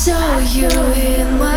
saw you in my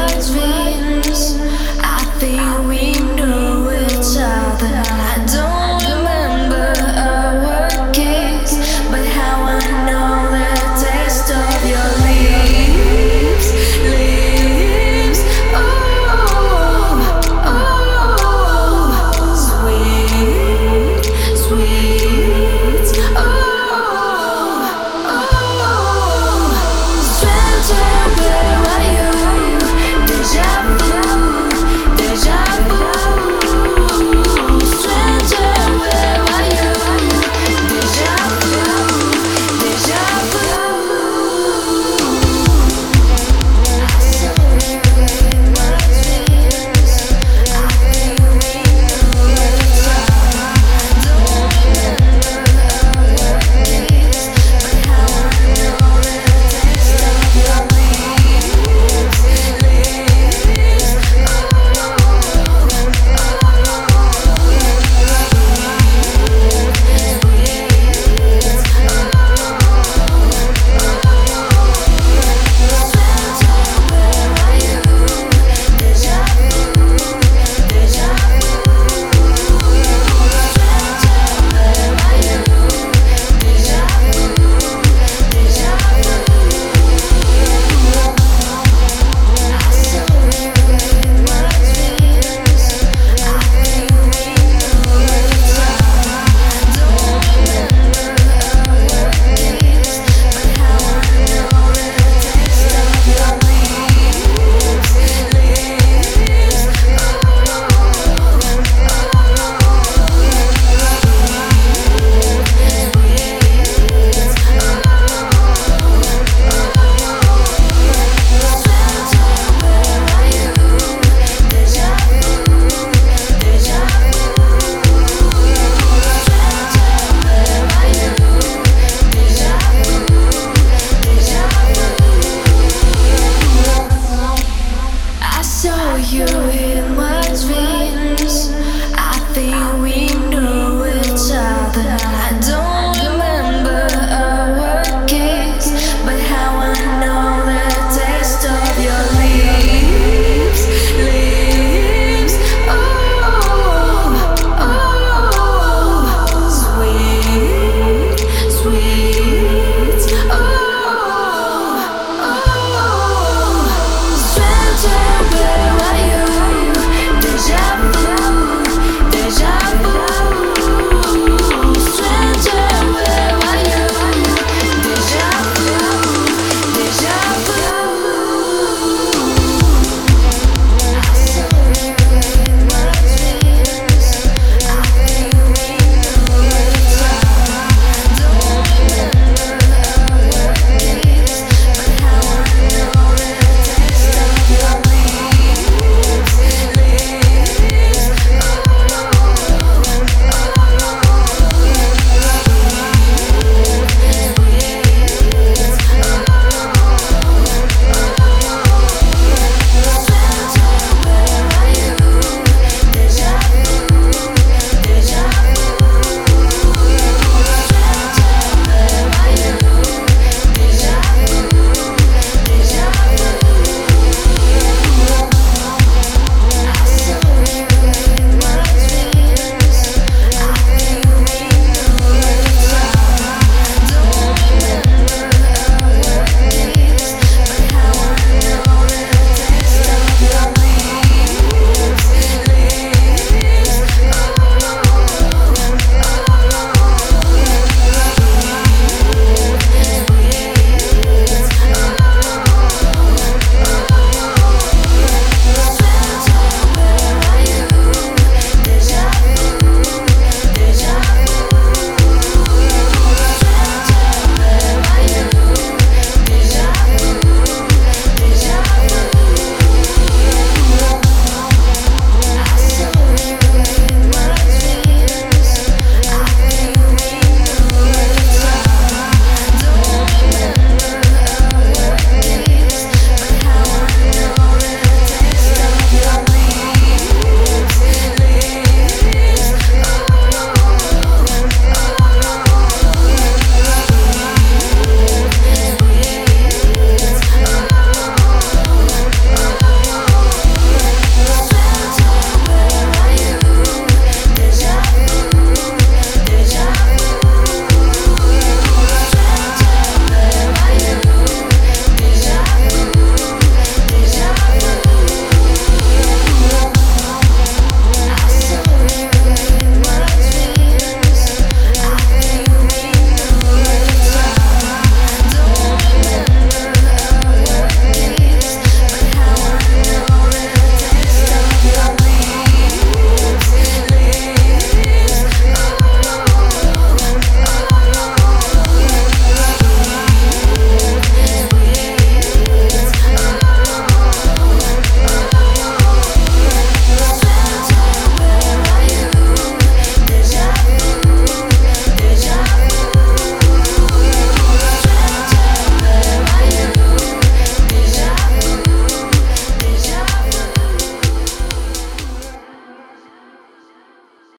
saw you in my